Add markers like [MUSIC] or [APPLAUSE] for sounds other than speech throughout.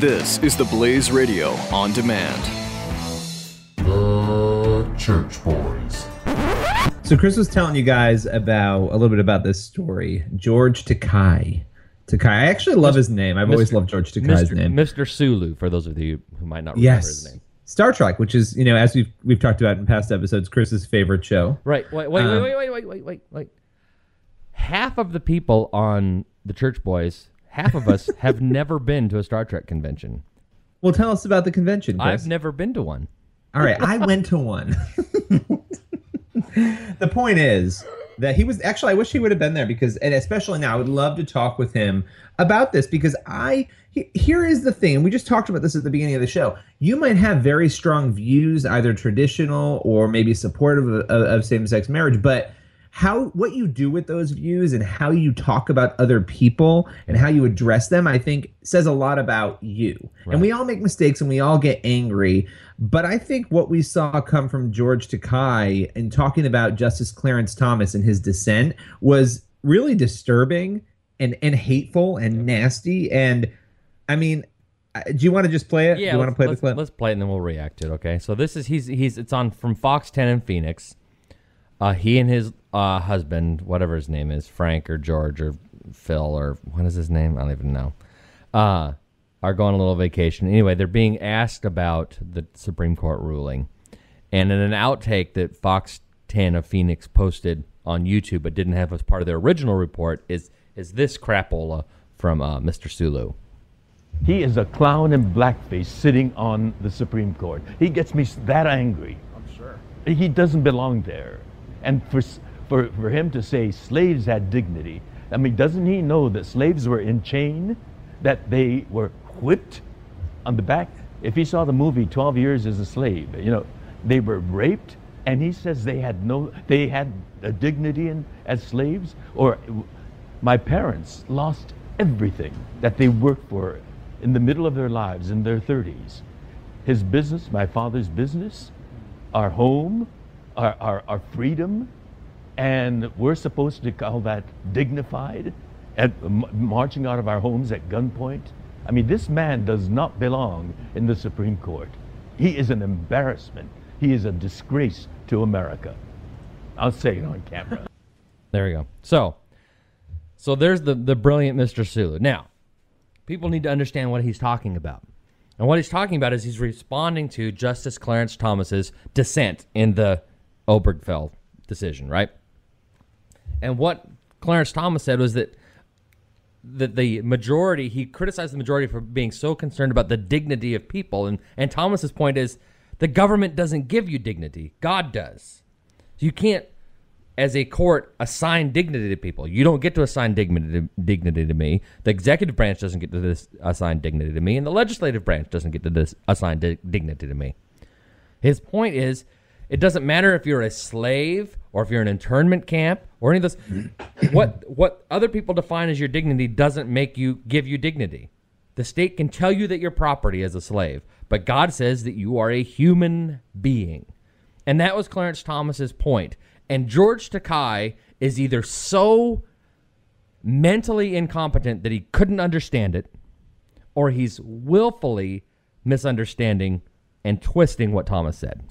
This is the Blaze Radio on demand. The Church Boys. So Chris was telling you guys about a little bit about this story. George Takei. Takei. I actually love his name. I've always loved George Takei's Mr. name. Mr. Sulu, for those of you who might not remember yes. his name. Star Trek, which is, you know, as we've we've talked about in past episodes, Chris's favorite show. Right. Wait, wait, Um, wait, wait, wait, wait, wait, wait. Half of the people on the Church Boys, half of us have [LAUGHS] never been to a Star Trek convention. Well, tell us about the convention, Chris. I've never been to one. All right, I went to one. [LAUGHS] the point is that he was actually I wish he would have been there because and especially now I would love to talk with him about this because I he- here is the thing and we just talked about this at the beginning of the show. You might have very strong views either traditional or maybe supportive of, of, of same-sex marriage, but how what you do with those views and how you talk about other people and how you address them i think says a lot about you and we all make mistakes and we all get angry but i think what we saw come from george takei in talking about justice clarence thomas and his dissent was really disturbing and and hateful and nasty and i mean uh, do you want to just play it do Yeah, you want to play the clip Let's play it and then we'll react to it. Okay. So this is he's he's it's on from Fox 10 in Phoenix. Uh, he and his uh, husband, whatever his name is, Frank or George or Phil or what is his name? I don't even know. Uh, are going on a little vacation. Anyway, they're being asked about the Supreme Court ruling, and in an outtake that Fox 10 of Phoenix posted on YouTube, but didn't have as part of their original report, is is this crapola from uh, Mr. Sulu. He is a clown in blackface sitting on the Supreme Court. He gets me that angry. I'm sure. He doesn't belong there. And for, for, for him to say slaves had dignity, I mean, doesn't he know that slaves were in chain, that they were whipped on the back? If he saw the movie 12 Years as a Slave, you know, they were raped, and he says they had no, they had a dignity in, as slaves? Or my parents lost everything that they worked for in the middle of their lives in their 30s. His business, my father's business, our home, our, our, our freedom, and we're supposed to call that dignified at marching out of our homes at gunpoint. I mean, this man does not belong in the Supreme Court. He is an embarrassment. He is a disgrace to America. I'll say it on camera. [LAUGHS] There we go. So, so there's the the brilliant Mr. Sulu. Now, people need to understand what he's talking about. And what he's talking about is he's responding to Justice Clarence Thomas's dissent in the Obergefell decision, right? And what Clarence Thomas said was that that the majority he criticized the majority for being so concerned about the dignity of people. And and Thomas's point is the government doesn't give you dignity. God does. You can't as a court assign dignity to people. You don't get to assign dignity to, dignity to me. The executive branch doesn't get to this, assign dignity to me and the legislative branch doesn't get to this, assign di- dignity to me. His point is it doesn't matter if you're a slave or if you're in an internment camp or any of this. [CLEARS THROAT] what what other people define as your dignity doesn't make you give you dignity. The state can tell you that you're property as a slave, but God says that you are a human being. And that was Clarence Thomas's point. And George Takei is either so mentally incompetent that he couldn't understand it, or he's willfully misunderstanding and twisting what Thomas said.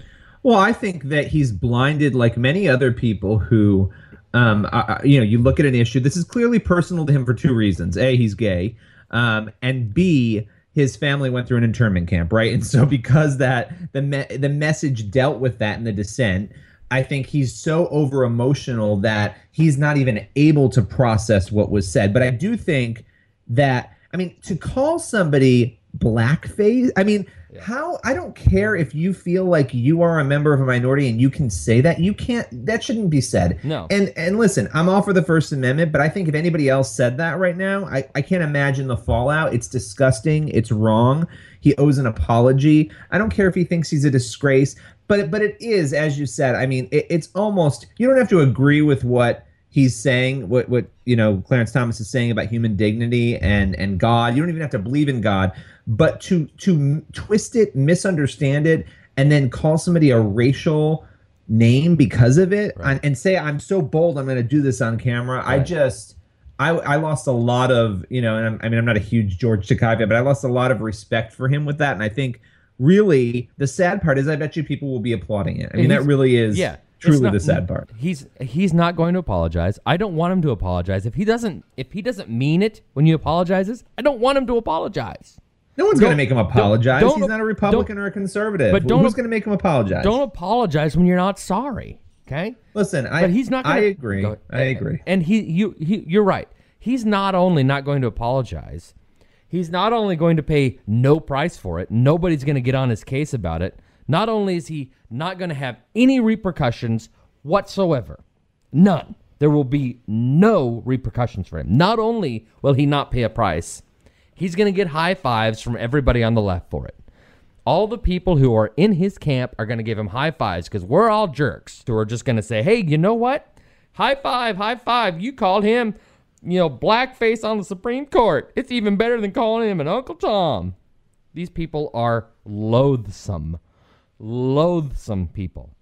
Well, I think that he's blinded like many other people who, um, uh, you know, you look at an issue. This is clearly personal to him for two reasons: a, he's gay, um, and b, his family went through an internment camp, right? And so, [LAUGHS] because that the me- the message dealt with that in the dissent, I think he's so over emotional that he's not even able to process what was said. But I do think that I mean to call somebody blackface. I mean, how I don't care if you feel like you are a member of a minority and you can say that. You can't. That shouldn't be said. No. And and listen, I'm all for the First Amendment, but I think if anybody else said that right now, I I can't imagine the fallout. It's disgusting. It's wrong. He owes an apology. I don't care if he thinks he's a disgrace, but but it is, as you said. I mean, it, it's almost. You don't have to agree with what he's saying what what you know Clarence Thomas is saying about human dignity and and God. You don't even have to believe in God, but to to twist it, misunderstand it, and then call somebody a racial name because of it, and, and say I'm so bold, I'm going to do this on camera. I just. I, I lost a lot of, you know, and I'm, I mean, I'm not a huge George Takei, but I lost a lot of respect for him with that. And I think really the sad part is I bet you people will be applauding it. I mean, that really is yeah, truly not- the sad part. He's he's not going to apologize. I don't want him to apologize. If he doesn't if he doesn't mean it when he apologizes, I don't want him to apologize. No one's going to make him apologize. don't- He's not a Republican or a conservative. but don't- Who's going to make him apologize? Don't apologize when you're not sorry. Okay? Listen, I, But he's not. Gonna, I agree. Go- I agree. And he, you, he, you're right. He's not only not going to apologize. He's not only going to pay no price for it. Nobody's going to get on his case about it. Not only is he not going to have any repercussions whatsoever, none. There will be no repercussions for him. Not only will he not pay a price, he's going to get high fives from everybody on the left for it. All the people who are in his camp are going to give him high fives because we're all jerks who are just going to say, hey, you know what? High five, high five. You called him, you know, blackface on the Supreme Court. It's even better than calling him an Uncle Tom. These people are loathsome, loathsome people.